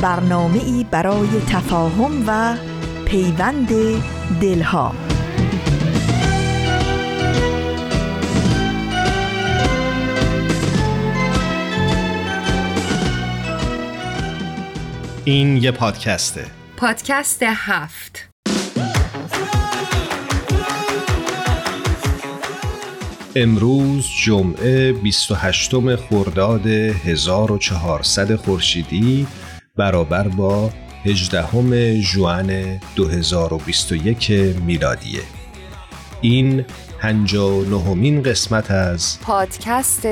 برنامه ای برای تفاهم و پیوند دلها. این یه پادکسته. پادکست هفت. امروز جمعه 28 خرداد 1400 خورشیدی برابر با 18 ژوئن 2021 میلادیه. این 59 قسمت از پادکست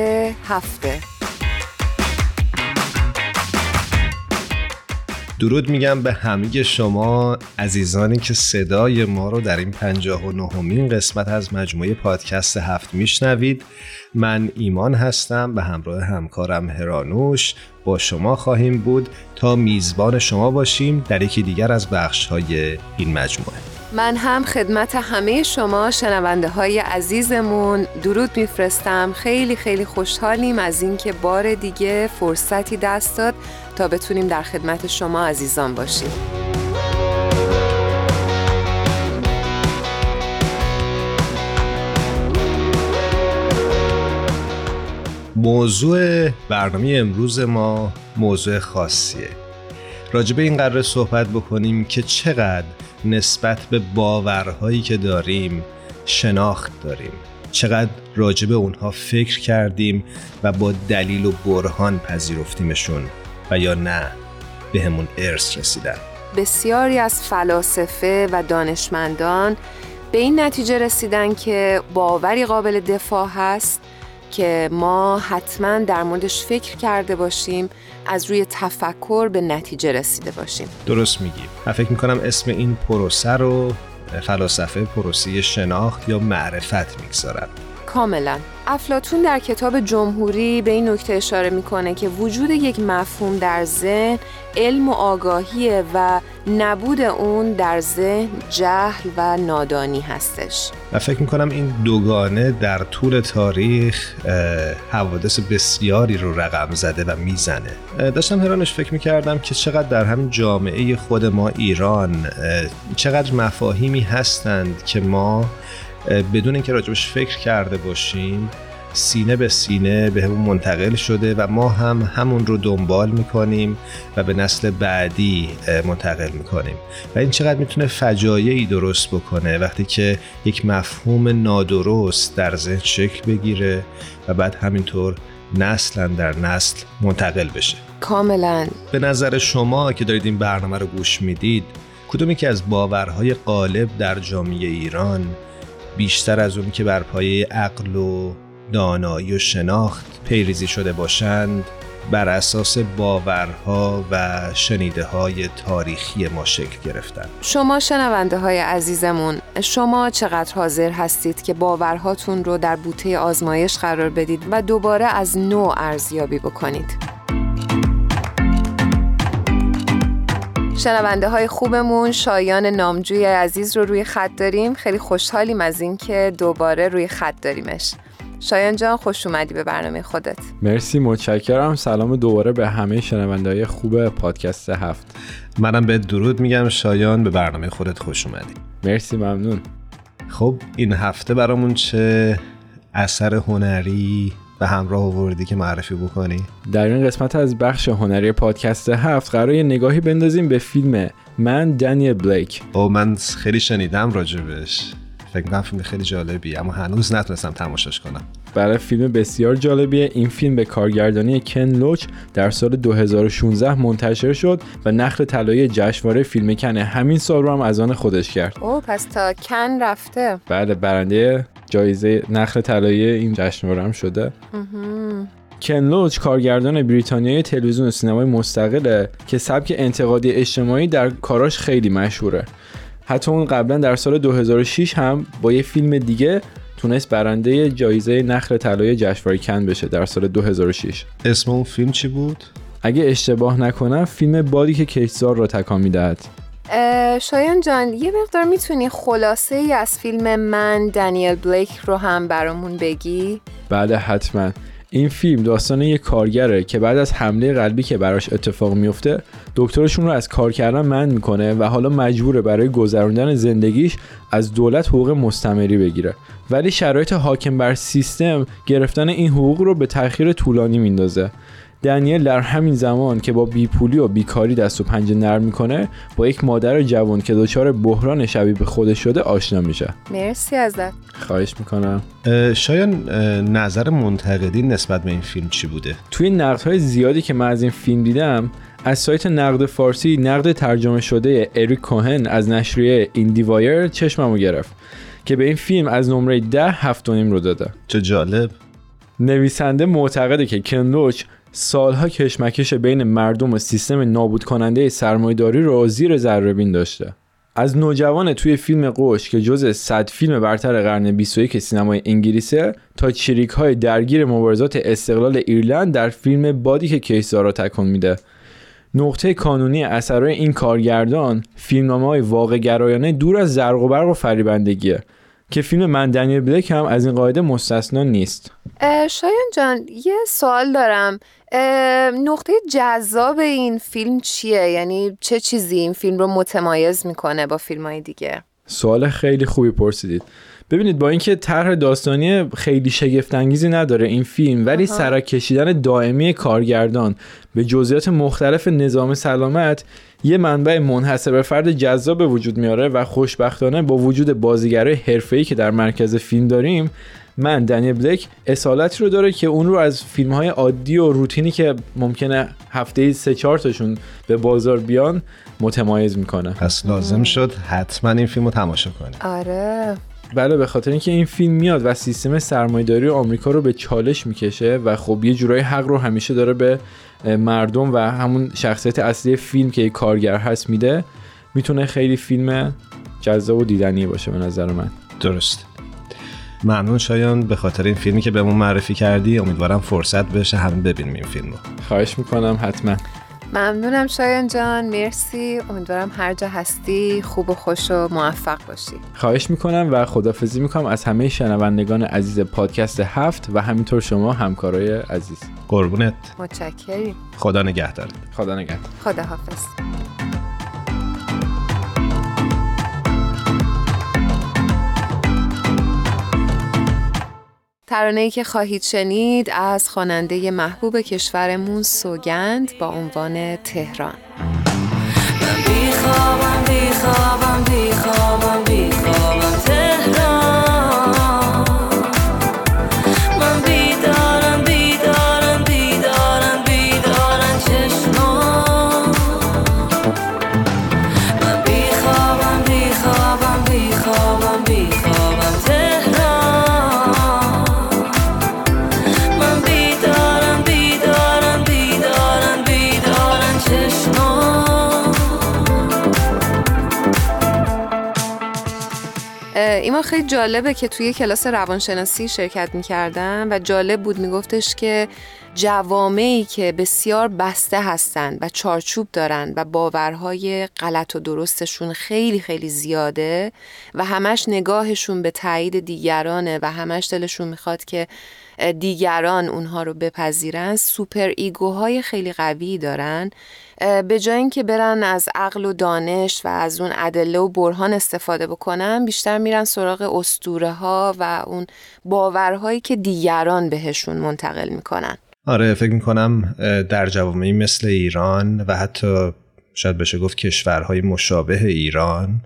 هفته. درود میگم به همه شما عزیزانی که صدای ما رو در این پنجاه و نهمین قسمت از مجموعه پادکست هفت میشنوید. من ایمان هستم به همراه همکارم هرانوش. با شما خواهیم بود. تا میزبان شما باشیم در یکی دیگر از بخش های این مجموعه. من هم خدمت همه شما شنونده های عزیزمون. درود میفرستم. خیلی خیلی خوشحالیم از اینکه بار دیگه فرصتی دست داد تا بتونیم در خدمت شما عزیزان باشیم. موضوع برنامه امروز ما موضوع خاصیه. راجبه این قرار صحبت بکنیم که چقدر نسبت به باورهایی که داریم شناخت داریم. چقدر راجبه اونها فکر کردیم و با دلیل و برهان پذیرفتیمشون و یا نه به همون ارث رسیدن. بسیاری از فلاسفه و دانشمندان به این نتیجه رسیدن که باوری قابل دفاع هست که ما حتما در موردش فکر کرده باشیم از روی تفکر به نتیجه رسیده باشیم. درست میگیم من فکر می‌کنم اسم این پروسه رو فلاسفه پروسه شناخت یا معرفت می‌گذارن. کاملا. افلاتون در کتاب جمهوری به این نکته اشاره می‌کنه که وجود یک مفهوم در ذهن علم و آگاهیه و نبود اون در ذهن جهل و نادانی هستش. و فکر می‌کنم این دوگانه در طول تاریخ حوادث بسیاری رو رقم زده و می‌زنه. داشتم هرانش فکر می‌کردم که چقدر در همین جامعه خود ما ایران چقدر مفاهیمی هستند که ما بدون اینکه راجبش فکر کرده باشیم سینه به سینه به همون منتقل شده و ما هم همون رو دنبال می‌کنیم و به نسل بعدی منتقل می‌کنیم. و این چقدر می‌تونه فجایعی درست بکنه وقتی که یک مفهوم نادرست در ذهن شکل بگیره و بعد همینطور نسلا در نسل منتقل بشه. کاملا. به نظر شما که دارید این برنامه رو گوش می‌دید کدومی که از باورهای غالب در جامعه ایران بیشتر از اون که بر پایه عقل و دانایی و شناخت پیریزی شده باشند بر اساس باورها و شنیده های تاریخی ما شکل گرفتن شما شنونده های عزیزمون شما چقدر حاضر هستید که باورهاتون رو در بوته آزمایش قرار بدید و دوباره از نو ارزیابی بکنید؟ شنونده های خوبمون شایان نامجوی عزیز رو روی خط داریم. خیلی خوشحالیم از اینکه دوباره روی خط داریمش. شایان جان خوش اومدی به برنامه خودت. مرسی متشکرم. سلام دوباره به همه شنونده های خوب پادکست هفت. منم به درود میگم شایان به برنامه خودت خوش اومدی. مرسی ممنون. خب این هفته برامون چه اثر هنری به همراه آوردی که معرفی بکنی؟ در این قسمت از بخش هنری پادکست هفت قرار یه نگاهی بندازیم به فیلم من دنیل بلیک. او من خیلی شنیدم راجبش. فکر کنم فیلم خیلی جالبی اما هنوز نتونستم تماشاش کنم. برای فیلم بسیار جالبیه این فیلم به کارگردانی کن لوچ در سال 2016 منتشر شد و نخل طلایی جشنواره فیلم کنه همین سال رو هم از آن خودش کرد. او پس تا کن رفته. بله برنده جایزه نخل طلایی این جشنواره هم شده. کن لوچ کارگردان بریتانیایی تلویزیون و سینمای مستقله که سبک انتقادی اجتماعی در کاراش خیلی مشهوره. حتی اون قبلا در سال 2006 هم با یه فیلم دیگه تونست برنده جایزه نخل طلای جشنواره کن بشه در سال 2006 اسم اون فیلم چی بود؟ اگه اشتباه نکنم فیلم بادی که کشتزار را تکان می‌دهد. شایان جان یه مقدار می‌تونی خلاصه ای از فیلم من دنیل بلیک رو هم برامون بگی؟ بله حتما. این فیلم داستان یک کارگره که بعد از حمله قلبی که براش اتفاق میفته دکترشون رو از کار کردن من می‌کنه و حالا مجبوره برای گذراندن زندگیش از دولت حقوق مستمری بگیره. ولی شرایط حاکم بر سیستم گرفتن این حقوق رو به تاخیر طولانی میندازه. دنیل در همین زمان که با بیپولی و بیکاری دست و پنجه نرم می‌کنه با یک مادر جوان که دچار بحران شبیه به خودش شده آشنا میشه. مرسی ازت. خواهش می‌کنم. شاید نظر منتقدین نسبت به این فیلم چی بوده؟ توی نقدهای زیادی که من از این فیلم دیدم از سایت نقد فارسی نقد ترجمه شده اریک کوهن از نشریه ایندی وایر چشممو گرفت که به این فیلم از نمره ده هفت رو داده. چه جالب. نویسنده معتقده که کنلوچ سالها کشمکش بین مردم و سیستم نابود کننده سرمایه‌داری رو زیر ذره داشته. از نوجوان توی فیلم قوش که جز 100 فیلم برتر قرن 21 سینمای انگلیسه تا چریک های درگیر مبارزات استقلال ایرلند در فیلم بادی که کیسارا تکون میده. نقطه کانونی اثرهای این کارگردان فیلمنامه های واقع گرایانه دور از زرق و برق و فریبندگیه که فیلم من دنیل بلک هم از این قاعده مستثنا نیست. شایان جان یه سوال دارم. نقطه جذاب این فیلم چیه؟ یعنی چه چیزی این فیلم رو متمایز می‌کنه با فیلم های دیگه؟ سوال خیلی خوبی پرسیدید ببینید با اینکه طرح داستانی خیلی شگفت انگیزی نداره این فیلم ولی سرک کشیدن دائمی کارگردان به جزئیات مختلف نظام سلامت یه منبع منحصر به فرد جذاب به وجود میاره و خوشبختانه با وجود بازیگرای حرفه‌ای که در مرکز فیلم داریم من دنیل بلک اصالتی رو داره که اون رو از فیلم های عادی و روتینی که ممکنه هفته سه چهار تاشون به بازار بیان متمایز می‌کنه. پس لازم شد حتما این فیلم رو تماشا کنی. آره. بله به خاطر اینکه این فیلم میاد و سیستم سرمایه‌داری آمریکا رو به چالش می‌کشه و خب یه جورایی حق رو همیشه داره به مردم و همون شخصیت اصلی فیلم که کارگر هست میده می‌تونه خیلی فیلم جذاب و دیدنی باشه به نظر من. درست. ممنون شایان. به خاطر این فیلمی که بهمون معرفی کردی امیدوارم فرصت بشه همین ببینیم این فیلم رو خواهش می‌کنم حتما. ممنونم شایان جان. مرسی. امیدوارم هر جا هستی خوب و خوش و موفق باشی. خواهش می‌کنم و خدافزی می‌کنم از همه شنوندگان عزیز پادکست هفت و همینطور شما همکارای عزیز. قربونت. متشکریم. خدا نگهدارت خدا نگهدار. خدا حافظ ترانه ای که خواهید شنید از خواننده محبوب کشورمون سوگند با عنوان تهران. من بیخوابم بیخوابم بیخوابم بیخوابم. خیلی جالبه که توی کلاس روانشناسی شرکت می‌کردم و جالب بود میگفتش که جوامعی که بسیار بسته هستند و چارچوب دارن و باورهای غلط و درستشون خیلی خیلی زیاده و همش نگاهشون به تایید دیگرانه و همش دلشون می‌خواد که دیگران اونها رو بپذیرن سوپر ایگوهای خیلی قوی دارن به جای اینکه برن از عقل و دانش و از اون ادله و برهان استفاده بکنن بیشتر میرن سراغ استوره ها و اون باورهایی که دیگران بهشون منتقل می‌کنن. آره فکر می‌کنم در جوامعی مثل ایران و حتی شاید بشه گفت کشورهای مشابه ایران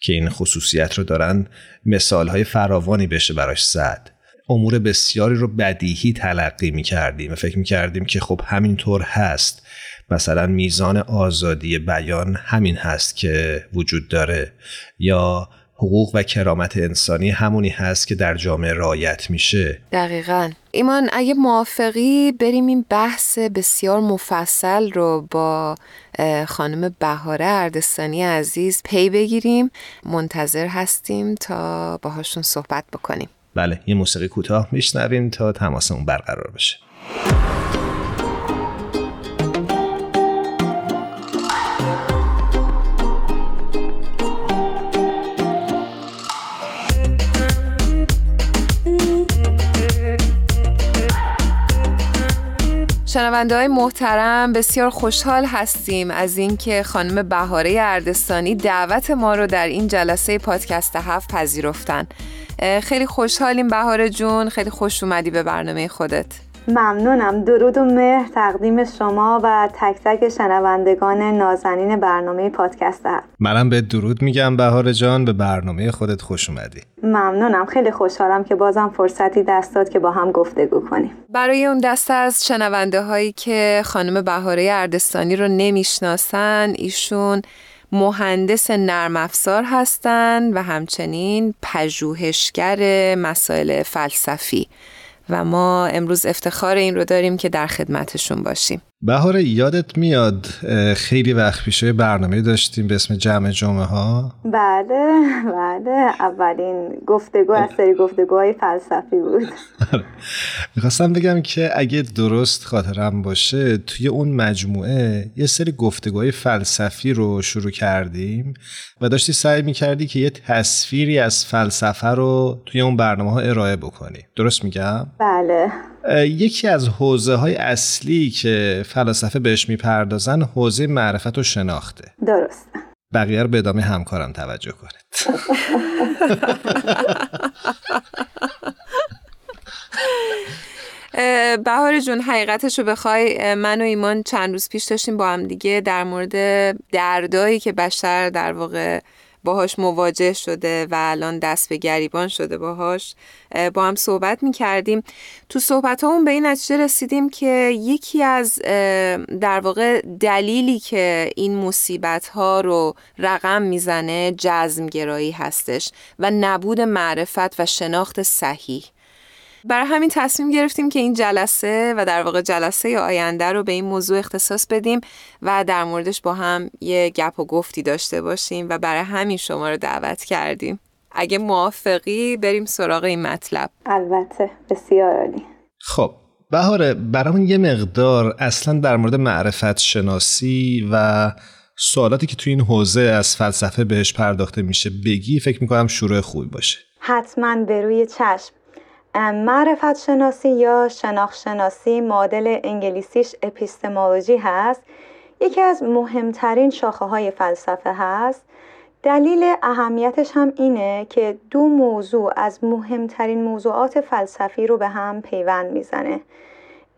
که این خصوصیت رو دارن مثالهای فراوانی بشه براش زد. امور بسیاری رو بدیهی تلقی می کردیم و فکر می کردیم که خب همینطور هست. مثلا میزان آزادی بیان همین هست که وجود داره. یا حقوق و کرامت انسانی همونی هست که در جامعه رایت میشه. دقیقا. ایمان اگه موافقی بریم این بحث بسیار مفصل رو با خانم بهاره اردستانی عزیز پی بگیریم. منتظر هستیم تا باهاشون صحبت بکنیم. بله یه موسیقی کوتاه میشنویم تا تماسمون برقرار بشه. شنونده های محترم بسیار خوشحال هستیم از اینکه خانم بهاره اردستانی دعوت ما رو در این جلسه پادکست هفت پذیرفتن. خیلی خوشحالیم بهاره جون. خیلی خوش اومدی به برنامه خودت. ممنونم. درود و مهر تقدیم شما و تک تک شنوندگان نازنین برنامه پادکست هست. منم به درود میگم بهار جان. به برنامه خودت خوش اومدی. ممنونم. خیلی خوشحالم که بازم فرصتی دست داد که با هم گفتگو کنیم. برای اون دسته از شنونده هایی که خانم بهاره اردستانی رو نمی‌شناسن ایشون مهندس نرم افزار هستند و همچنین پژوهشگر مسائل فلسفی. و ما امروز افتخار این رو داریم که در خدمتشون باشیم. بهار یادت میاد خیلی وقت پیش برنامه داشتیم به اسم جمع جمعه ها بله بله. اولین گفتگو از سری گفتگوهای فلسفی بود. می‌خواستم بگم که اگه درست خاطرم باشه توی اون مجموعه یه سری گفتگوهای فلسفی رو شروع کردیم و داشتی سعی می‌کردی که یه تصویری از فلسفه رو توی اون برنامه ها ارائه بکنی. درست میگم؟ بله. یکی از حوزه های اصلی که فلاسفه بهش می‌پردازن حوزه معرفت و شناخته. درست. بقیه رو به ادامه همکارم توجه کنید. بهار جون حقیقتش رو بخوای من و ایمان چند روز پیش داشتیم با هم دیگه در مورد دردایی که بشر در واقع باهاش مواجه شده و الان دست به گریبان شده باهاش با هم صحبت می کردیم تو صحبت همون به این نتیجه رسیدیم که یکی از در واقع دلیلی که این مصیبت ها رو رقم می‌زنه جزم گرایی هستش و نبود معرفت و شناخت صحیح. برای همین تصمیم گرفتیم که این جلسه و در واقع جلسه آینده رو به این موضوع اختصاص بدیم و در موردش با هم یه گپ و گفتی داشته باشیم و برای همین شما رو دعوت کردیم. اگه موافقی بریم سراغ این مطلب. البته بسیار عالی. خب بهاره برامون یه مقدار اصلا در مورد معرفت شناسی و سوالاتی که توی این حوزه از فلسفه بهش پرداخته میشه بگی فکر می‌کنم شروع خوبی باشه. حتما به روی چشم. معرفت شناسی یا شناخت شناسی معادل انگلیسیش اپیستمولوژی هست. یکی از مهمترین شاخه های فلسفه هست. دلیل اهمیتش هم اینه که دو موضوع از مهمترین موضوعات فلسفی رو به هم پیوند می‌زنه.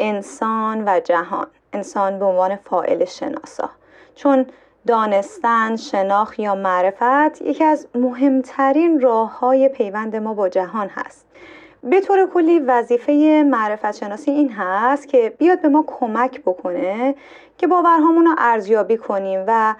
انسان و جهان. انسان به عنوان فائل شناسا. چون دانستن، شناخت یا معرفت یکی از مهمترین راه های پیوند ما با جهان هست. به طور کلی وظیفه معرفت شناسی این هست که بیاد به ما کمک بکنه که باورهامون رو ارزیابی کنیم و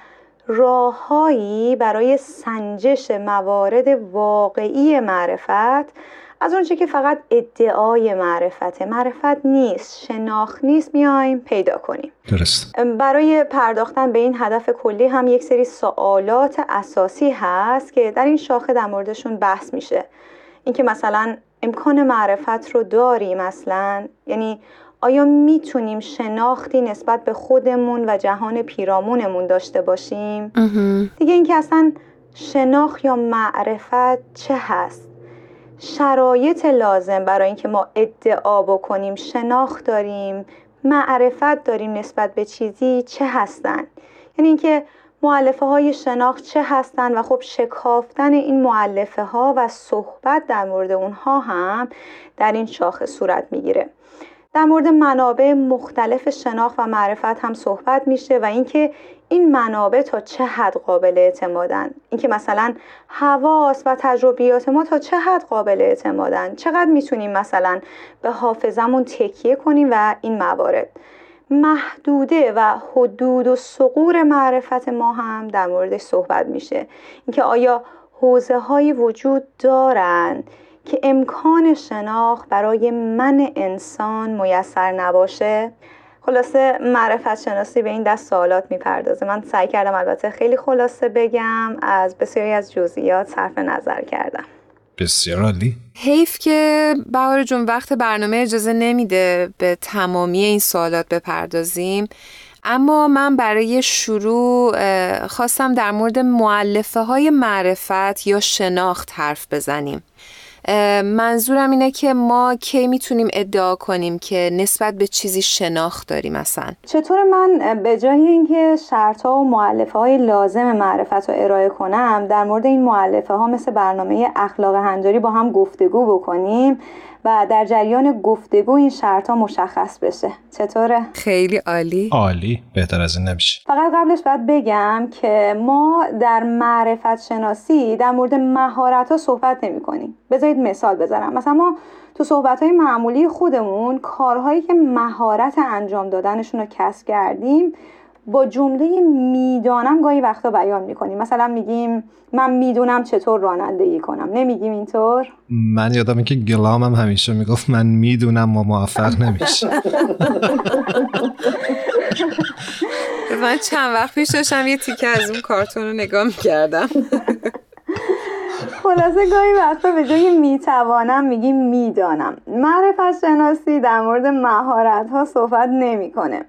راههایی برای سنجش موارد واقعی معرفت از اونچه که فقط ادعای معرفته. معرفت نیست شناخت نیست میایم پیدا کنیم. درست. برای پرداختن به این هدف کلی هم یک سری سوالات اساسی هست که در این شاخه در موردشون بحث میشه. اینکه مثلا امکان معرفت رو داریم اصلا؟ یعنی آیا می‌تونیم شناختی نسبت به خودمون و جهان پیرامونمون داشته باشیم؟ دیگه اینکه اصلا شناخت یا معرفت چه هست؟ شرایط لازم برای اینکه ما ادعا بکنیم شناخت داریم معرفت داریم نسبت به چیزی چه هستن؟ یعنی اینکه معلفه های شناخت چه هستند و خب شکافتن این معلفه ها و صحبت در مورد اونها هم در این شاخه صورت می‌گیره. در مورد منابع مختلف شناخت و معرفت هم صحبت میشه و اینکه این منابع تا چه حد قابل اعتمادن؟ اینکه مثلا حواس و تجربیات ما تا چه حد قابل اعتمادن؟ چقدر می‌تونیم مثلا به حافظمون تکیه کنیم و این موارد؟ محدوده و حدود و سقور معرفت ما هم در موردش صحبت میشه. اینکه آیا حوزه های وجود دارند که امکان شناخت برای من انسان میسر نباشه؟ خلاصه معرفت شناسی به این دست سوالات می‌پردازه. من سعی کردم البته خیلی خلاصه بگم از بسیاری از جزئیات صرف نظر کردم. بسیار عالی. حیف که بهار جون وقت برنامه اجازه نمیده به تمامی این سوالات بپردازیم. اما من برای شروع خواستم در مورد معلفه های معرفت یا شناخت حرف بزنیم. منظورم اینه که ما کی می‌تونیم ادعا کنیم که نسبت به چیزی شناخت داریم مثلا چطور من به جای اینکه شرط ها و معلفه های لازم معرفت رو ارائه کنم در مورد این معلفه ها مثل برنامه اخلاق هنجاری با هم گفتگو بکنیم. و در جریان گفتگو این شرط ها مشخص بشه. چطوره؟ خیلی عالی. عالی. بهتر از این نمیشه. فقط قبلش باید بگم که ما در معرفت شناسی در مورد مهارت ها صحبت نمی کنیم بذارید مثال بذارم مثلا ما تو صحبت های معمولی خودمون کارهایی که مهارت انجام دادنشون رو کسب کردیم با جمله می‌دانم گاهی وقتا بیان می‌کنیم. مثلا میگیم من می‌دونم چطور رانندگی کنم. نمیگیم اینطور؟ من یادم که گلامم همیشه می‌گفت من می‌دونم ما موفق نمیشه من چند وقت پیش داشتم یه تیکه از اون کارتون رو نگاه می‌کردم. خلاصه گاهی وقتا به جای می‌توانم میگیم می‌دانم. معرفت شناسی در مورد مهارت ها صحبت نمی‌کنه.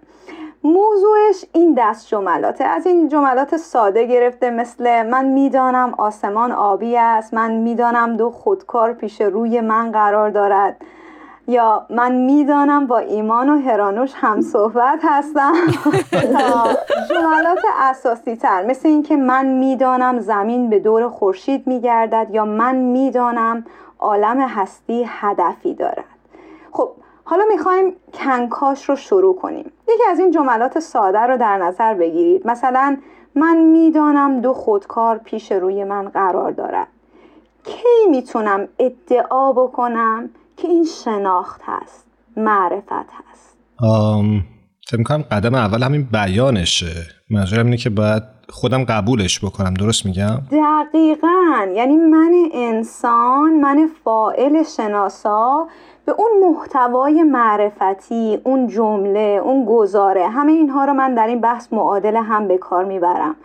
موضوعش این دست جملاته. از این جملات ساده گرفته مثل من می‌دانم آسمان آبی است من می‌دانم دو خودکار پیش روی من قرار دارد. یا من می‌دانم با ایمان و هرانوش هم صحبت هستم. جملات اساسی تر مثل اینکه من می‌دانم زمین به دور خورشید میگردد یا من می‌دانم عالم هستی هدفی دارد. حالا می‌خوایم کنکاش رو شروع کنیم. یکی از این جملات ساده رو در نظر بگیرید. مثلا من می‌دانم دو خودکار پیش روی من قرار دارد. کی می‌تونم ادعا بکنم که این شناخت هست معرفت هست؟ آم فکر کنم قدم اول همین بیانشه. منظورم اینه که باید خودم قبولش بکنم. درست میگم؟ دقیقا. یعنی من انسان من فائل شناسا به اون محتوای معرفتی اون جمله اون گزاره همه اینها رو من در این بحث معادل هم به کار می‌برم.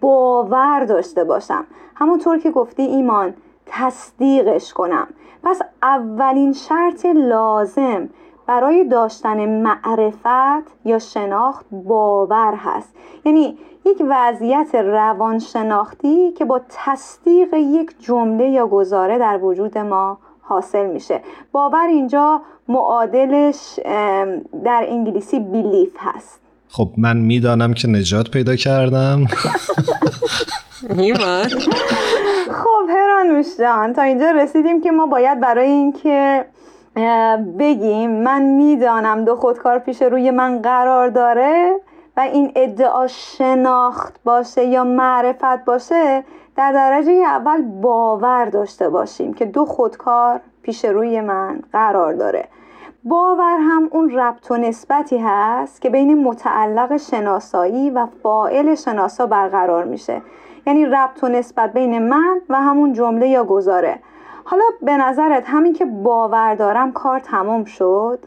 باور داشته باشم. همونطور که گفتی ایمان تصدیقش کنم. پس اولین شرط لازم برای داشتن معرفت یا شناخت باور هست. یعنی یک وضعیت روانشناختی که با تصدیق یک جمله یا گزاره در وجود ما حاصل میشه. باور اینجا معادلش در انگلیسی بیلیف هست. خب من می‌دانم که نجات پیدا کردم. خب هرانوش جان تا اینجا رسیدیم که ما باید برای اینکه بگیم من می‌دانم دو خودکار پیش روی من قرار داره و این ادعا شناخت باشه یا معرفت باشه در درجه اول باور داشته باشیم که دو خودکار پیش روی من قرار داره. باور هم اون ربط و نسبتی هست که بین متعلق شناسایی و فائل شناسا برقرار میشه. یعنی ربط و نسبت بین من و همون جمله یا گذاره حالا به نظرت همین که باور دارم کار تمام شد؟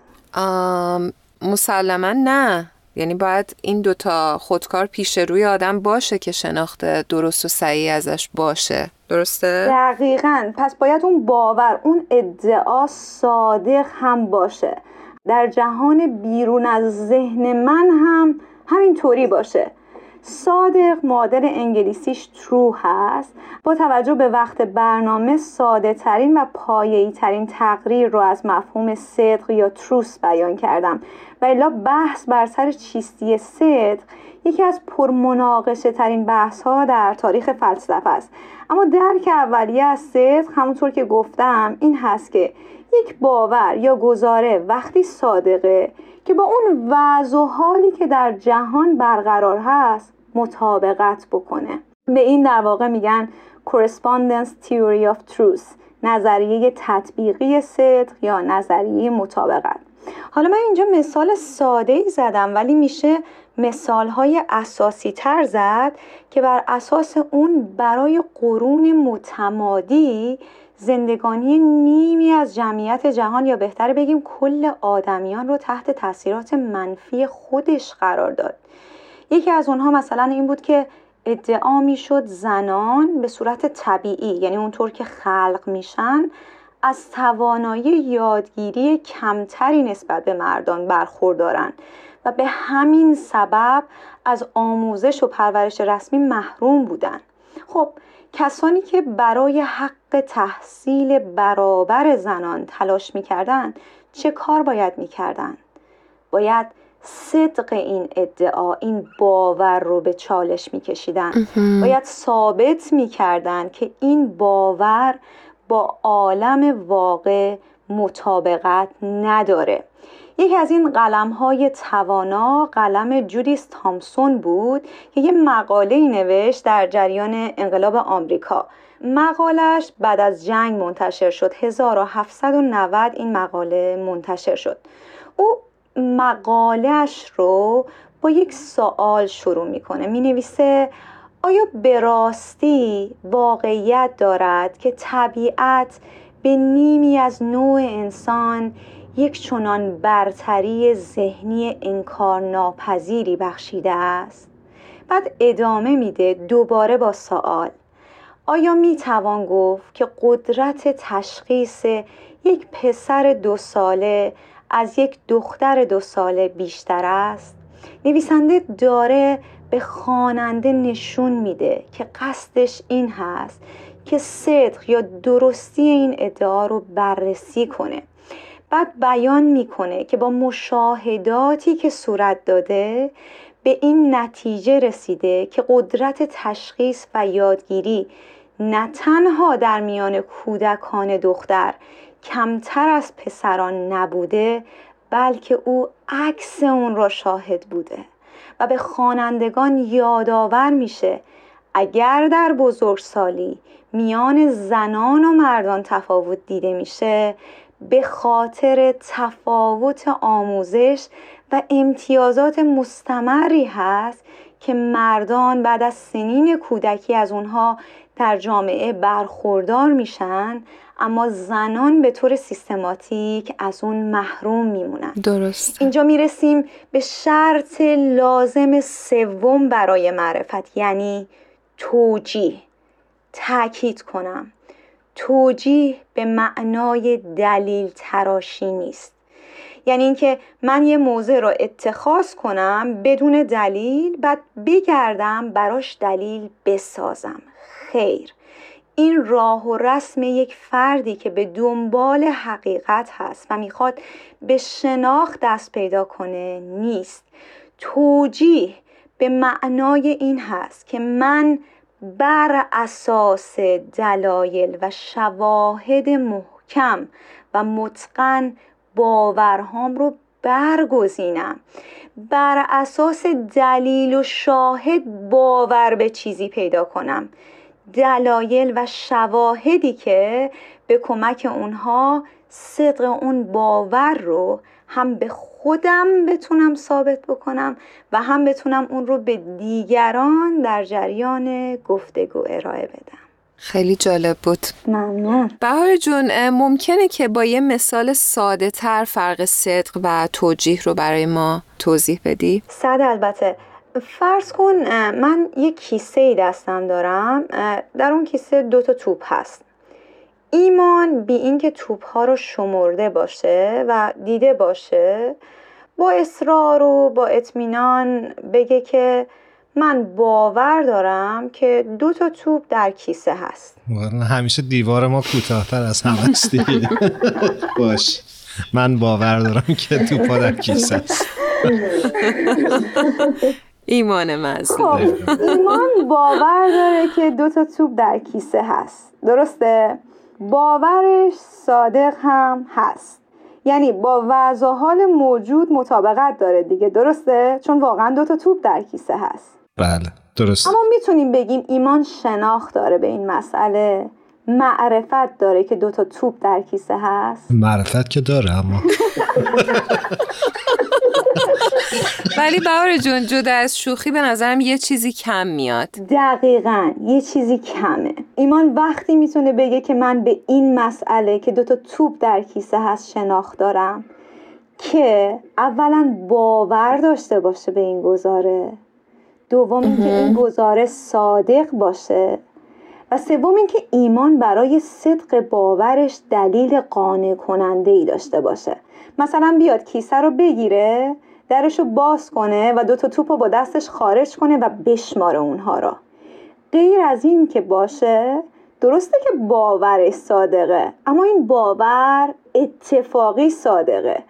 مسلما نه. یعنی باید این دوتا خودکار پیش روی آدم باشه که شناخت درست و صحیح ازش باشه. درسته؟ دقیقا. پس باید اون باور اون ادعا صادق هم باشه. در جهان بیرون از ذهن من هم همینطوری باشه. صادق معادل انگلیسیش true هست. با توجه به وقت برنامه ساده ترین و پایه‌ای ترین تقریر رو از مفهوم صدق یا تروس بیان کردم. و الا بحث بر سر چیستی صدق یکی از پرمناقشه ترین بحث ها در تاریخ فلسفه است. اما درک اولیه از صدق همونطور که گفتم این هست که یک باور یا گزاره وقتی صادقه که با اون وضع و حالی که در جهان برقرار هست مطابقت بکنه. به این در واقع میگن correspondence theory of truth نظریه تطبیقی صدق یا نظریه مطابقت. حالا من اینجا مثال ساده ای زدم ولی میشه مثال های اساسی تر زد که بر اساس اون برای قرون متمادی زندگانی نیمی از جمعیت جهان یا بهتره بگیم کل آدمیان رو تحت تاثیرات منفی خودش قرار داد. یکی از اونها مثلا این بود که ادعا می‌شد زنان به صورت طبیعی یعنی اونطور که خلق میشن از توانایی یادگیری کمتری نسبت به مردان برخوردارن و به همین سبب از آموزش و پرورش رسمی محروم بودن خب کسانی که برای حق تحصیل برابر زنان تلاش می‌کردن چه کار باید می‌کردن؟ باید صدق این ادعا این باور رو به چالش میکشیدن باید ثابت می‌کردن که این باور با عالم واقع مطابقت نداره. یکی از این قلم های توانا قلم جودیس تامسون بود که یه مقاله نوشت در جریان انقلاب آمریکا. مقالش بعد از جنگ منتشر شد. 1790 این مقاله منتشر شد. او مقالش رو با یک سوال شروع می‌کنه. می نویسه آیا به راستی واقعیت دارد که طبیعت به نیمی از نوع انسان یک چنان برتری ذهنی انکار ناپذیری بخشیده است؟ بعد ادامه میده دوباره با سوال. آیا می توان گفت که قدرت تشخیص یک پسر دو ساله از یک دختر دو ساله بیشتر است؟ نویسنده داره به خواننده نشون میده که قصدش این هست که صدق یا درستی این ادعا رو بررسی کنه. بعد بیان می‌کنه که با مشاهداتی که صورت داده به این نتیجه رسیده که قدرت تشخیص و یادگیری نه تنها در میان کودکان دختر کمتر از پسران نبوده بلکه او عکس اون را شاهد بوده. و به خوانندگان یادآور میشه. اگر در بزرگسالی میان زنان و مردان تفاوت دیده میشه به خاطر تفاوت آموزش و امتیازات مستمری هست که مردان بعد از سنین کودکی از اونها در جامعه برخوردار میشن اما زنان به طور سیستماتیک از اون محروم میمونن. درست اینجا می‌رسیم به شرط لازم سوم برای معرفت یعنی توجیه. تاکید کنم توجیه به معنای دلیل تراشی نیست. یعنی اینکه من یه موضع رو اتخاذ کنم بدون دلیل بعد بگردم براش دلیل بسازم. خیر. این راه و رسم یک فردی که به دنبال حقیقت هست و می‌خواد به شناخت دست پیدا کنه نیست. توجیه به معنای این هست که من بر اساس دلایل و شواهد محکم و متقن باورهام رو برگزینم. بر اساس دلیل و شاهد باور به چیزی پیدا کنم. دلایل و شواهدی که به کمک اونها صدق اون باور رو هم به خودم بتونم ثابت بکنم و هم بتونم اون رو به دیگران در جریان گفتگو ارائه بدم. خیلی جالب بود. ممنون. بهار جون ممکنه که با یه مثال ساده تر فرق صدق و توجیه رو برای ما توضیح بدی؟ صد البته. فرض کن من یه کیسه ای دستم دارم در اون کیسه دو تا توپ هست. ایمان بی اینکه توپ ها رو شمرده باشه و دیده باشه با اصرار و با اطمینان بگه که من باور دارم که دو تا توپ در کیسه هست. همیشه دیوار ما کوتاهتر از همه است باش. من باور دارم که توپ در کیسه است ایمان مزلو خب ایمان باور داره که دو تا توپ در کیسه هست. درسته؟ باورش صادق هم هست. یعنی با وضع حال موجود مطابقت داره دیگه. درسته؟ چون واقعا دو تا توپ در کیسه هست. بله درست. اما می‌تونیم بگیم ایمان شناخت داره به این مسئله. معرفت داره که دوتا توپ در کیسه هست. معرفت که داره اما. ولی بهار جون جدا از شوخی به نظرم یه چیزی کم میاد. دقیقا یه چیزی کمه. ایمان وقتی می‌تونه بگه که من به این مسئله که دوتا توپ در کیسه هست شناخت دارم که اولا باور داشته باشه به این گزاره. دوم اینکه این گزاره صادق باشه. و سوم اینکه ایمان برای صدق باورش دلیل قانع کننده ای داشته باشه. مثلا بیاد کیسه رو بگیره درش رو باز کنه و دوتا توپ رو با دستش خارج کنه و بشماره اونها را. غیر از این که باشه درسته که باورش صادقه اما این باور اتفاقی صادقه.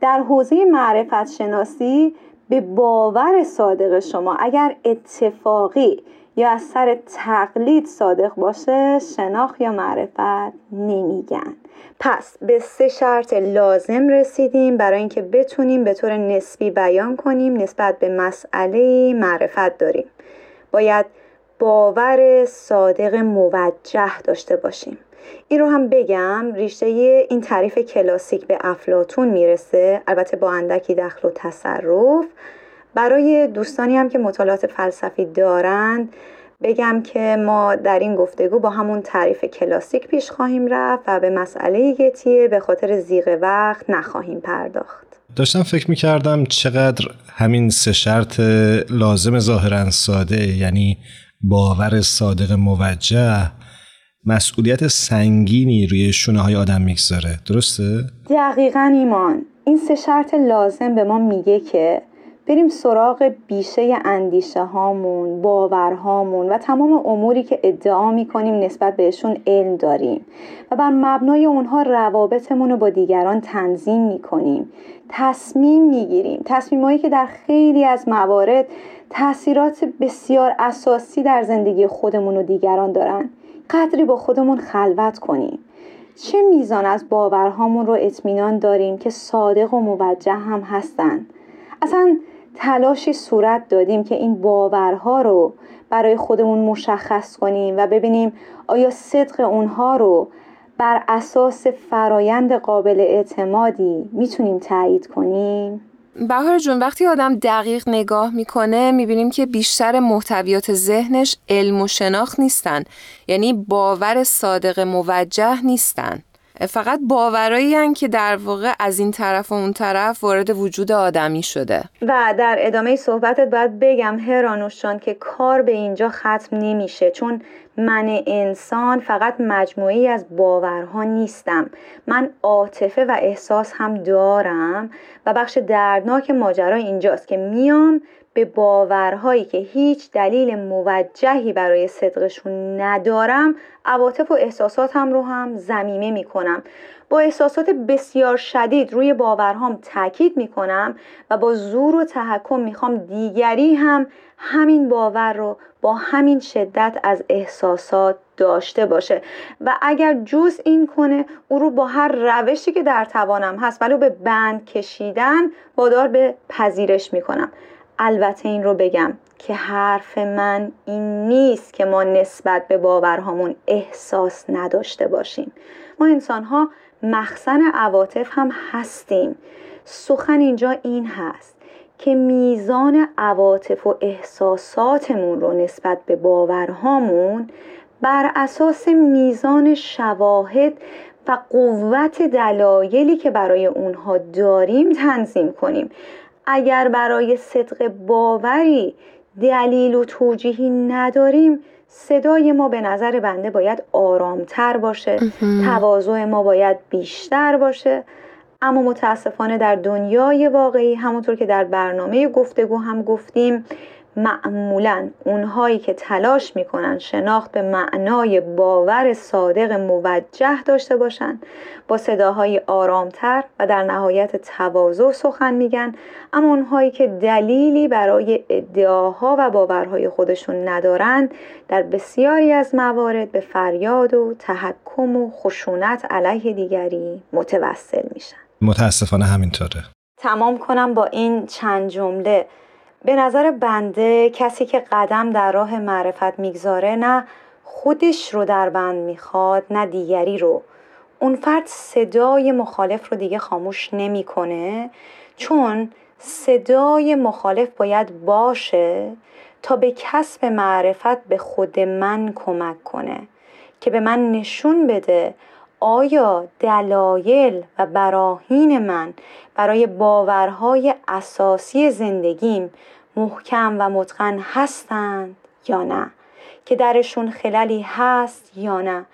در حوزه معرفت شناسی به باور صادق شما اگر اتفاقی یا از سر تقلید صادق باشه شناخت یا معرفت نمیگن. پس به سه شرط لازم رسیدیم برای اینکه بتونیم به طور نسبی بیان کنیم نسبت به مسئله معرفت داریم. باید باور صادق موجه داشته باشیم. این رو هم بگم ریشه این تعریف کلاسیک به افلاتون می‌رسه البته با اندکی دخل و تصرف. برای دوستانی هم که مطالعات فلسفی دارند بگم که ما در این گفتگو با همون تعریف کلاسیک پیش خواهیم رفت و به مسئله گتیه به خاطر زیغ وقت نخواهیم پرداخت. داشتم فکر می‌کردم چقدر همین سه شرط لازم ظاهرا ساده یعنی باور صادق موجه مسئولیت سنگینی روی شونه های آدم می‌گذاره. درسته؟ دقیقا ایمان. این سه شرط لازم به ما میگه که بریم سراغ بیشه اندیشه هامون باورهامون و تمام اموری که ادعا می‌کنیم نسبت بهشون علم داریم. و بر مبنای اونها روابطمون رو با دیگران تنظیم می‌کنیم. تصمیم می‌گیریم. تصمیمهایی که در خیلی از موارد تاثیرات بسیار اساسی در زندگی خودمون و دیگران دارن. قدری با خودمون خلوت کنیم. چه میزان از باورهامون رو اطمینان داریم که صادق و موجه هم هستن؟ اصلا تلاشی صورت دادیم که این باورها رو برای خودمون مشخص کنیم و ببینیم آیا صدق اونها رو بر اساس فرایند قابل اعتمادی می‌تونیم تایید کنیم؟ بهار جون وقتی آدم دقیق نگاه می‌کنه می‌بینیم که بیشتر محتویات ذهنش علم و شناخت نیستن یعنی باور صادق موجه نیستن فقط باورایی که در واقع از این طرف و اون طرف وارد وجود آدمی شده. و در ادامه صحبتت باید بگم هرانوشان که کار به اینجا ختم نمیشه چون من انسان فقط مجموعی از باورها نیستم. من عاطفه و احساس هم دارم و بخش دردناک ماجرا اینجاست که میام به باورهایی که هیچ دلیل موجهی برای صدقشون ندارم عواطف و احساساتم رو هم زمیمه می‌کنم. با احساسات بسیار شدید روی باورهام تاکید می‌کنم و با زور و تحکم می‌خوام دیگری هم همین باور رو با همین شدت از احساسات داشته باشه. و اگر جز این کنه او رو با هر روشی که در توانم هست ولو به بند کشیدن وادار به پذیرش می‌کنم. البته این رو بگم که حرف من این نیست که ما نسبت به باورهامون احساس نداشته باشیم. ما انسان ها مخزن عواطف هم هستیم. سخن اینجا این هست که میزان عواطف و احساساتمون رو نسبت به باورهامون بر اساس میزان شواهد و قوت دلایلی که برای اونها داریم تنظیم کنیم. اگر برای صدق باوری دلیل و توجیهی نداریم صدای ما به نظر بنده باید آرامتر باشه تواضع ما باید بیشتر باشه. اما متاسفانه در دنیای واقعی همونطور که در برنامه گفتگو هم گفتیم معمولا اونهایی که تلاش می‌کنن شناخت به معنای باور صادق موجه داشته باشن با صداهای آرامتر و در نهایت تواضع سخن میگن اما اونهایی که دلیلی برای ادعاها و باورهای خودشون ندارند در بسیاری از موارد به فریاد و تحکم و خشونت علیه دیگری متوسل میشن. متاسفانه همینطوره. تمام کنم با این چند جمله. به نظر بنده کسی که قدم در راه معرفت می‌گذاره نه خودش رو در بند می‌خواد نه دیگری رو. اون فرد صدای مخالف رو دیگه خاموش نمی‌کنه چون صدای مخالف باید باشه تا به کسب معرفت به خود من کمک کنه که به من نشون بده آیا دلایل و براهین من برای باورهای اساسی زندگیم محکم و متقن هستند یا نه؟ که درشون خللی هست یا نه؟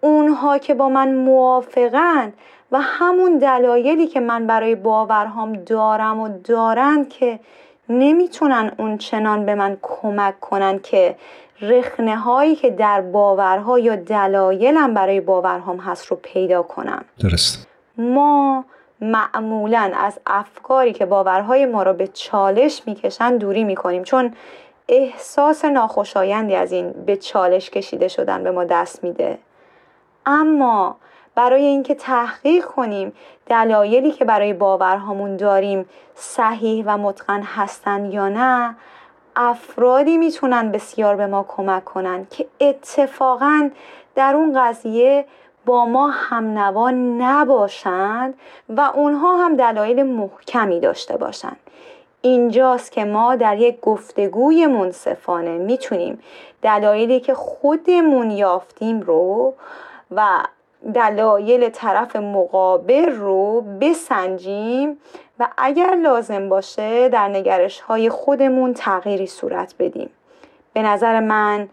اونها که با من موافقند و همون دلایلی که من برای باورهام دارم و دارند که نمی‌تونن اون چنان به من کمک کنن که رخنه هایی که در باورها یا دلایلم برای باورهام هست رو پیدا کنم. درست. ما معمولا از افکاری که باورهای ما رو به چالش می‌کشن دوری می‌کنیم چون احساس ناخوشایندی از این به چالش کشیده شدن به ما دست میده. اما برای اینکه تحقیق کنیم دلایلی که برای باورهامون داریم صحیح و متقن هستن یا نه افرادی می‌تونن بسیار به ما کمک کنن که اتفاقا در اون قضیه با ما همنوا نباشند و اونها هم دلایل محکمی داشته باشند. اینجاست که ما در یک گفتگوی منصفانه می‌تونیم دلایلی که خودمون یافتیم رو و دلایل طرف مقابل رو بسنجیم و اگر لازم باشه در نگرش های خودمون تغییری صورت بدیم. به نظر من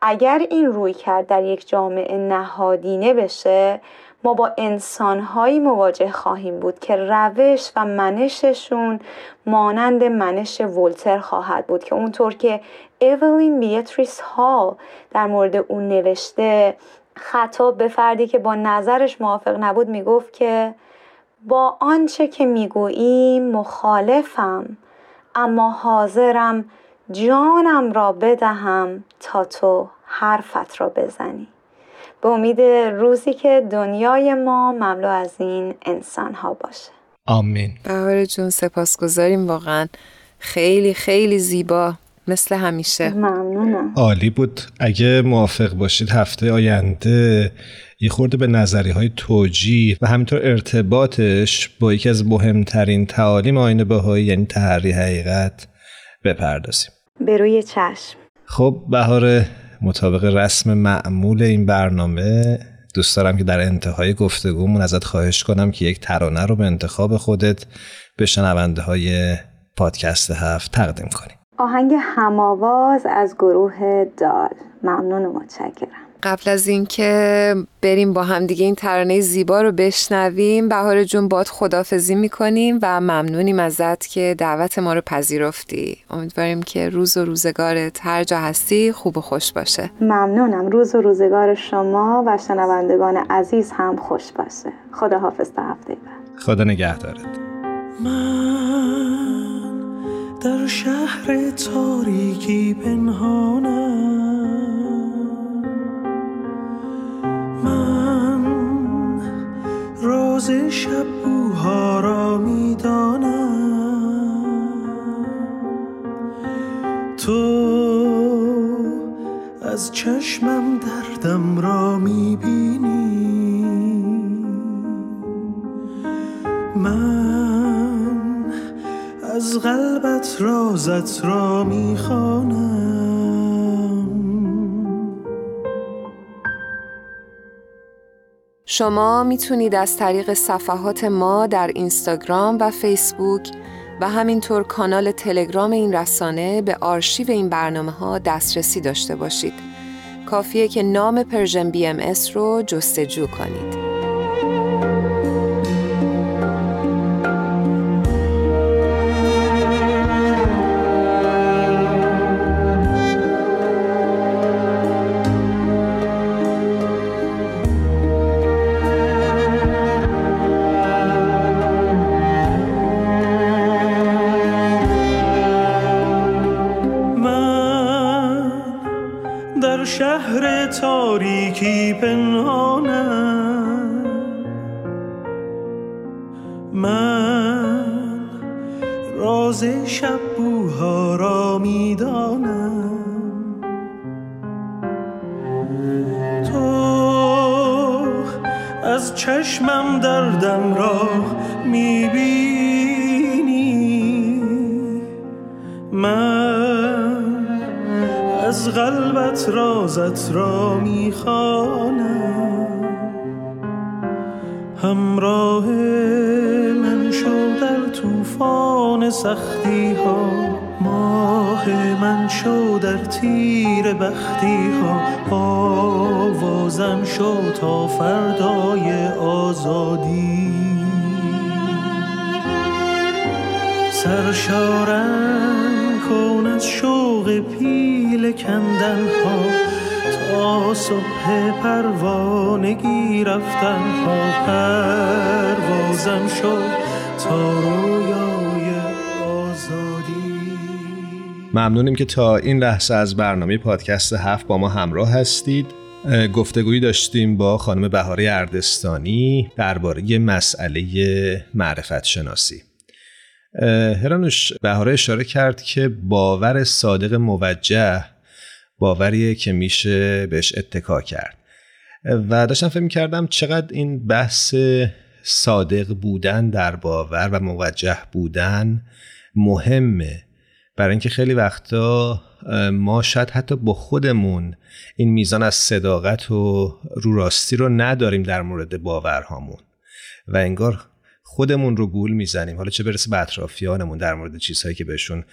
اگر این روی کرد در یک جامعه نهادینه بشه ما با انسانهایی مواجه خواهیم بود که روش و منششون مانند منش ولتر خواهد بود که اونطور که اولین بیتریس هال در مورد اون نوشته خطاب به فردی که با نظرش موافق نبود می‌گفت که با آنچه که می‌گویی مخالفم اما حاضرم جانم را بدهم تا تو حرفت را بزنی. به امید روزی که دنیای ما مملو از این انسان ها باشه. آمین. بهار جون سپاسگزاریم واقعا. خیلی خیلی زیبا. مثل همیشه. ممنونم. عالی بود. اگه موافق باشید هفته آینده یه خورده به نظری های توجیه و همینطور ارتباطش با یکی از مهمترین تعالیم آین بهایی یعنی تحری حقیقت بپردازیم. به روی چشم. خب بهار مطابق رسم معمول این برنامه دوست دارم که در انتهای گفتگومون ازت خواهش کنم که یک ترانه رو به انتخاب خودت به شنونده های پادکست هفت تقدیم کنی. آهنگ هماواز از گروه دال. ممنون و متشکرم. قبل از اینکه بریم با هم دیگه این ترانه زیبا رو بشنویم بهار جون باد خدافزی می‌کنیم و ممنونیم ازت که دعوت ما رو پذیرفتی. امیدواریم که روز و روزگارت هر جا هستی خوب و خوش باشه. ممنونم. روز و روزگار شما و شنوندگان عزیز هم خوش باشه. خدا حافظ تا هفته بعد. خدا نگهدارت. من در شهر تاریکی پنهانم. من راز شب بوها را می‌دانم. تو از چشمم دردم را می‌بینی. من از قلبت رازت را می‌خوانم شما می‌تونید از طریق صفحات ما در اینستاگرام و فیسبوک و همینطور کانال تلگرام این رسانه به آرشیو این برنامه ها دسترسی داشته باشید. کافیه که نام Persian BM رو جستجو کنید. تیر بختی ها آوازم شو تا فردای آزادی. سرشارم کن از شوق پیل کندن ها تا صبح پروانگی رفتن ها. پروازم شو تا رویای ممنونیم که تا این لحظه از برنامه پادکست هفت با ما همراه هستید. گفتگویی داشتیم با خانم بهاری اردستانی درباره مسئله معرفت شناسی هرانوش بهاره اشاره کرد که باور صادق موجه باوریه که میشه بهش اتکا کرد. و داشتم فکر کردم چقدر این بحث صادق بودن در باور و موجه بودن مهمه. برای اینکه خیلی وقتا ما شاید حتی با خودمون این میزان از صداقت و رو راستی رو نداریم در مورد باورهامون. و انگار خودمون رو گول می‌زنیم. حالا چه برسه به اطرافیانمون در مورد چیزهایی که بهشون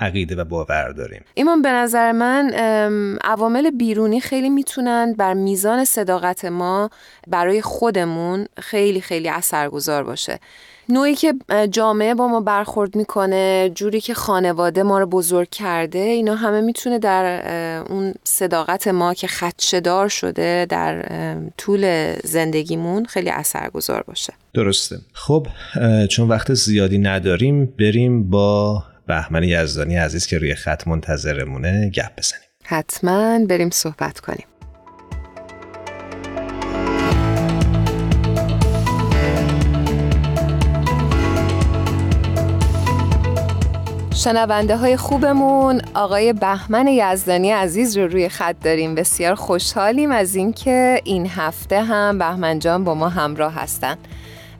عقیده و باور داریم. ایمان به نظر من عوامل بیرونی خیلی می‌تونن بر میزان صداقت ما برای خودمون خیلی خیلی اثرگذار باشه. نوعی که جامعه با ما برخورد می‌کنه جوری که خانواده ما رو بزرگ کرده اینا همه می‌تونه در اون صداقت ما که خدشدار شده در طول زندگیمون خیلی اثرگذار باشه. درسته. خب چون وقت زیادی نداریم بریم با بهمن یزدانی عزیز که روی خط منتظرمونه گپ بزنیم. حتما بریم صحبت کنیم. شنونده های خوبمون. آقای بهمن یزدانی عزیز رو روی خط داریم. بسیار خوشحالیم از اینکه این هفته هم بهمن جان با ما همراه هستن.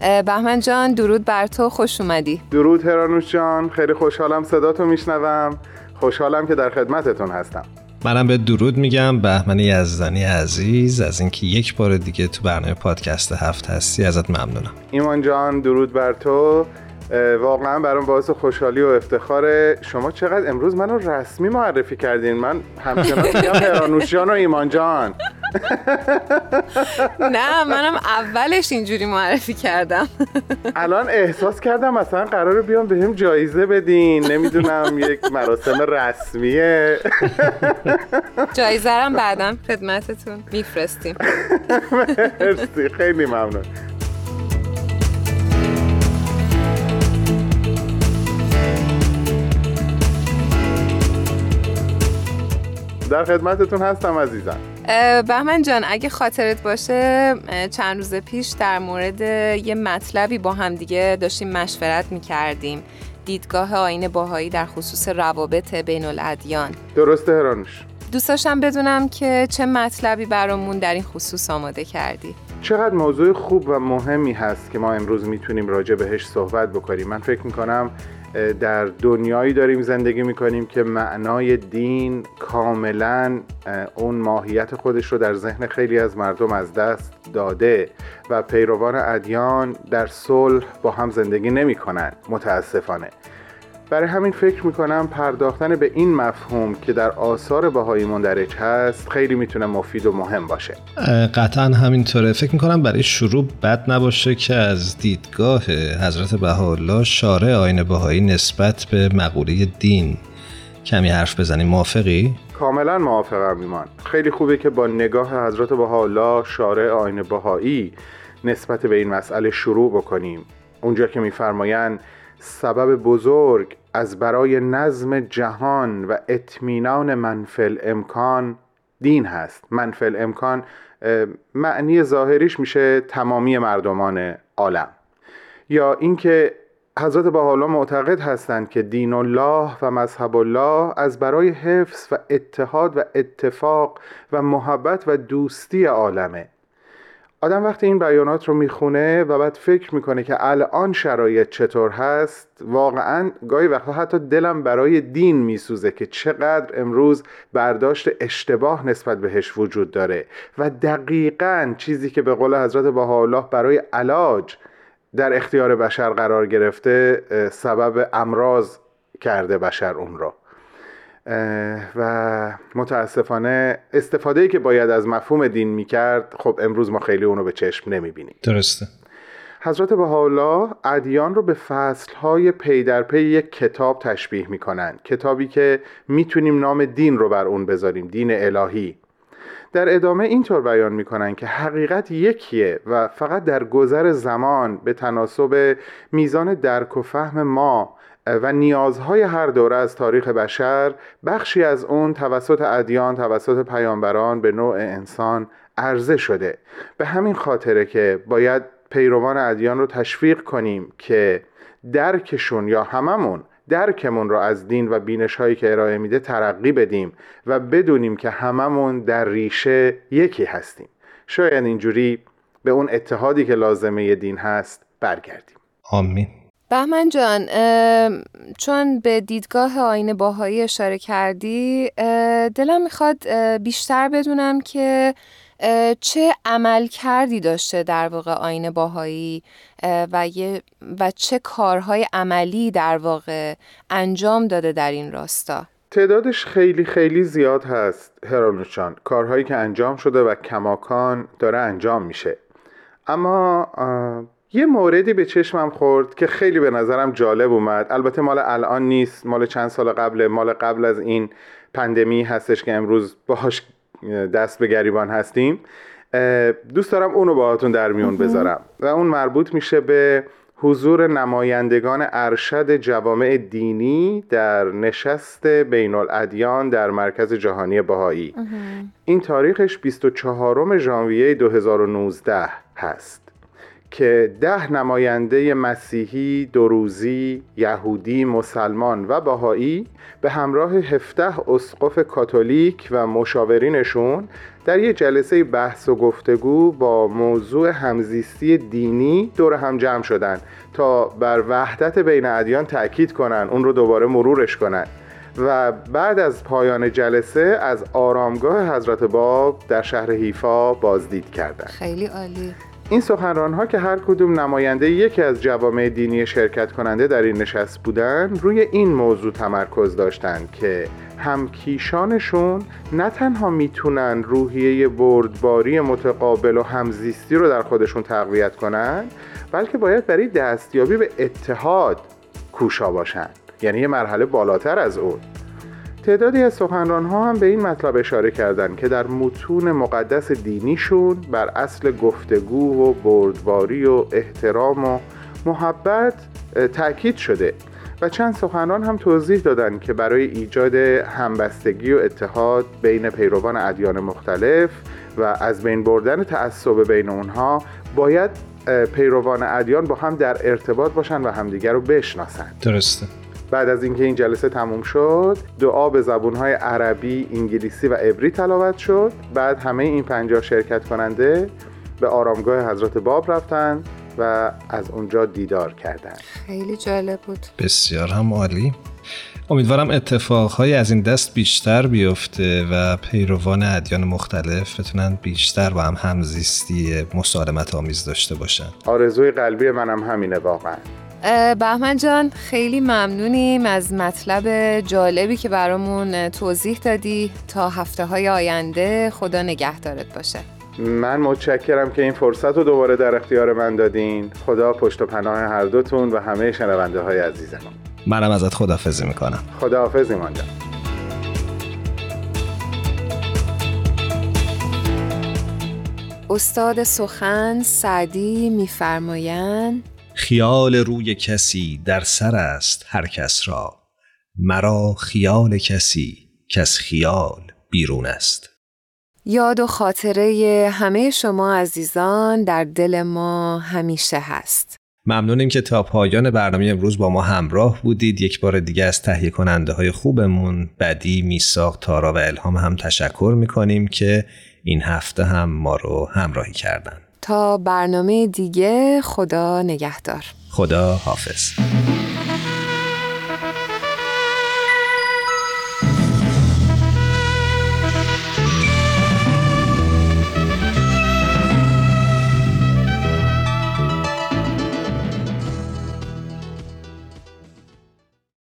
بهمن جان درود بر تو. خوش اومدی. درود هرانوش جان. خیلی خوشحالم صداتو میشنوم. خوشحالم که در خدمتتون هستم. منم به درود میگم. بهمن یزدانی عزیز از اینکه یک بار دیگه تو برنامه پادکست هفت هستی ازت ممنونم. ایمان جان درود بر تو. واقعا برام باعث خوشحالی و افتخاره. شما چقدر امروز منو رسمی معرفی کردین. من همچنان میگم هرانوشیان و ایمان جان. نه منم اولش اینجوری معرفی کردم. الان احساس کردم مثلا قراره بیام به هم جایزه بدین. نمی‌دونم یک مراسم رسمیه. جایزه هم بعدم خدمتتون میفرستیم. مرسی خیلی ممنون. در خدمتتون هستم عزیزم. بهمن جان اگه خاطرت باشه چند روز پیش در مورد یه مطلبی با هم دیگه داشتیم مشورت می‌کردیم. دیدگاه آین باهایی در خصوص روابط بین الادیان درسته هرانوش. دوست داشتم بدونم که چه مطلبی برامون در این خصوص آماده کردی. چقدر موضوع خوب و مهمی هست که ما امروز می‌تونیم راجع بهش صحبت بکنیم. من فکر می‌کنم در دنیایی داریم زندگی می‌کنیم که معنای دین کاملا اون ماهیت خودش رو در ذهن خیلی از مردم از دست داده و پیروان ادیان در صلح با هم زندگی نمی‌کنن متاسفانه. برای همین فکر می‌کنم پرداختن به این مفهوم که در آثار بهایی مندرج هست خیلی می‌تونه مفید و مهم باشه. قطعا همینطوره. فکر می‌کنم برای شروع بد نباشه که از دیدگاه حضرت بهاءالله شارع آین بهایی نسبت به مقوله دین کمی حرف بزنیم. موافقی؟ کاملا موافقم ایمان. خیلی خوبه که با نگاه حضرت بهاءالله شارع آین بهایی نسبت به این مسئله شروع بکنیم. اونجا که میفرمایند سبب بزرگ از برای نظم جهان و اطمینان منفل امکان دین هست. منفل امکان معنی ظاهریش میشه تمامی مردمان عالم. یا اینکه حضرت حالا معتقد هستند که دین الله و مذهب الله از برای حفظ و اتحاد و اتفاق و محبت و دوستی عالمه. آدم وقتی این بیانات رو می‌خونه و بعد فکر می‌کنه که الان شرایط چطور هست واقعا گاهی وقتا حتی دلم برای دین میسوزه که چقدر امروز برداشت اشتباه نسبت بهش وجود داره و دقیقا چیزی که به قول حضرت بهاءالله برای علاج در اختیار بشر قرار گرفته سبب امراض کرده بشر اون را و متاسفانه استفاده ای که باید از مفهوم دین می‌کرد خب امروز ما خیلی اونو به چشم نمی‌بینیم. درسته. حضرت بهاءالله ادیان رو به فصلهای پی در پی یک کتاب تشبیه می‌کنن کتابی که می‌تونیم نام دین رو بر اون بذاریم دین الهی. در ادامه اینطور بیان می‌کنن که حقیقت یکیه و فقط در گذر زمان به تناسب میزان درک و فهم ما و نیازهای هر دوره از تاریخ بشر بخشی از اون توسط ادیان توسط پیامبران به نوع انسان عرضه شده. به همین خاطره که باید پیروان ادیان رو تشویق کنیم که درکشون یا هممون درکمون رو از دین و بینش هایی که ارائه میده ترقی بدیم و بدونیم که هممون در ریشه یکی هستیم. شاید اینجوری به اون اتحادی که لازمه دین هست برگردیم. آمین. بهمن جان چون به دیدگاه آین باهایی اشاره کردی دلم می‌خواد بیشتر بدونم که چه عمل کردی داشته در واقع آین باهایی و, و چه کارهای عملی در واقع انجام داده در این راستا. تعدادش خیلی خیلی زیاد هست هرانوشان کارهایی که انجام شده و کماکان داره انجام میشه. اما یه موردی به چشمم خورد که خیلی به نظرم جالب اومد. البته مال الان نیست مال چند سال قبل مال قبل از این پندمی هستش که امروز باهاش دست به گریبان هستیم. دوست دارم اونو باهاتون در میون بذارم. و اون مربوط میشه به حضور نمایندگان ارشد جوامع دینی در نشست بین الادیان در مرکز جهانی بهایی. این تاریخش 24 ژانویه 2019 هست. که ده نماینده مسیحی، دروزی، یهودی، مسلمان و باهایی به همراه هفته اسقف کاتولیک و مشاورینشون در یک جلسه بحث و گفتگو با موضوع همزیستی دینی دور هم جمع شدن تا بر وحدت بین ادیان تأکید کنن اون رو دوباره مرورش کنن و بعد از پایان جلسه از آرامگاه حضرت باب در شهر حیفا بازدید کردند. خیلی عالی این سخنران ها که هر کدوم نماینده یکی از جوامع دینی شرکت کننده در این نشست بودن روی این موضوع تمرکز داشتند که همکیشانشون نه تنها می‌تونن روحیه بردباری متقابل و همزیستی رو در خودشون تقویت کنن بلکه باید برای دستیابی به اتحاد کوشا باشن. یعنی یه مرحله بالاتر از اون. تعدادی از سخنران ها هم به این مطلب اشاره کردند که در متون مقدس دینیشون بر اصل گفتگو و بردباری و احترام و محبت تاکید شده و چند سخنران هم توضیح دادند که برای ایجاد همبستگی و اتحاد بین پیروان ادیان مختلف و از بین بردن تعصب بین اونها باید پیروان ادیان با هم در ارتباط باشن و همدیگر رو بشناسن. درسته. بعد از اینکه این جلسه تموم شد دعا به زبونهای عربی، انگلیسی و عبری تلاوت شد. بعد همه این پنجاه شرکت کننده به آرامگاه حضرت باب رفتن و از اونجا دیدار کردند. خیلی جالب بود. بسیار هم عالی. امیدوارم اتفاقهایی از این دست بیشتر بیفته و پیروان ادیان مختلف بتونن بیشتر با هم همزیستی مسالمت آمیز داشته باشن. آرزوی قلبی منم همینه واقعا. بهمن جان خیلی ممنونیم از مطلب جالبی که برامون توضیح دادی. تا هفته های آینده خدا نگهدارت باشه. من متشکرم که این فرصت رو دوباره در اختیار من دادین. خدا پشت و پناه هر دوتون و همه شنونده های عزیزمون. منم ازت خدافزی می‌کنم. خداحافظ ایمان جان استاد سخن سعدی میفرمایند خیال روی کسی در سر است هر کس را. مرا خیال کسی کس خیال بیرون است. یاد و خاطره همه شما عزیزان در دل ما همیشه هست. ممنونیم که تا پایان برنامه امروز با ما همراه بودید. یک بار دیگه از تهیه کننده های خوبمون بدی میساق تارا و الهام هم تشکر می‌کنیم که این هفته هم ما رو همراهی کردن. تا برنامه دیگه خدا نگهدار. خدا حافظ.